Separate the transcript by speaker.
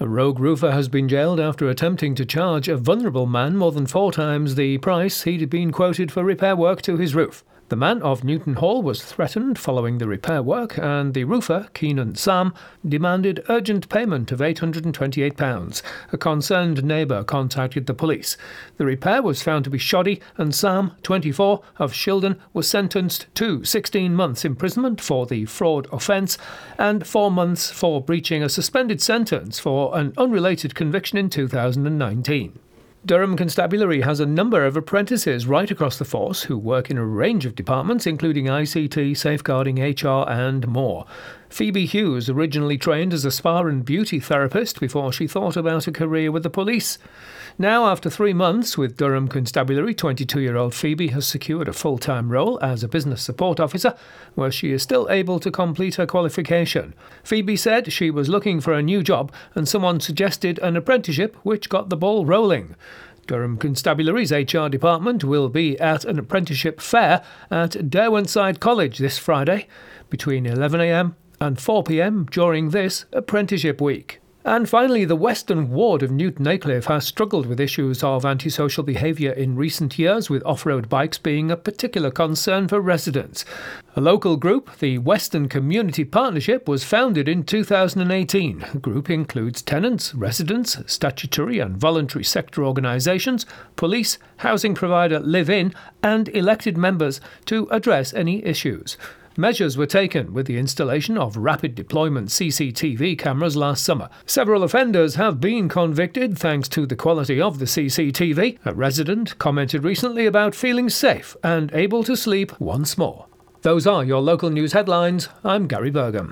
Speaker 1: A rogue roofer has been jailed after attempting to charge a vulnerable man more than four times the price he'd been quoted for repair work to his roof. The man of Newton Hall was threatened following the repair work, and the roofer, Keenan Sam, demanded urgent payment of £828. A concerned neighbour contacted the police. The repair was found to be shoddy, and Sam, 24, of Shildon, was sentenced to 16 months imprisonment for the fraud offence and four months for breaching a suspended sentence for an unrelated conviction in 2019. Durham Constabulary has a number of apprentices right across the force who work in a range of departments, including ICT, safeguarding, HR, and more. Phoebe Hughes originally trained as a spa and beauty therapist before she thought about a career with the police. Now, after three months with Durham Constabulary, 22 year old Phoebe has secured a full time role as a business support officer, where she is still able to complete her qualification. Phoebe said she was looking for a new job and someone suggested an apprenticeship, which got the ball rolling. Durham Constabulary's HR department will be at an apprenticeship fair at Derwentside College this Friday between 11am and 4pm during this apprenticeship week. And finally, the Western Ward of Newton Aycliffe has struggled with issues of antisocial behaviour in recent years, with off road bikes being a particular concern for residents. A local group, the Western Community Partnership, was founded in 2018. The group includes tenants, residents, statutory and voluntary sector organisations, police, housing provider Livin, and elected members to address any issues. Measures were taken with the installation of rapid deployment CCTV cameras last summer. Several offenders have been convicted thanks to the quality of the CCTV. A resident commented recently about feeling safe and able to sleep once more. Those are your local news headlines. I'm Gary Burgum.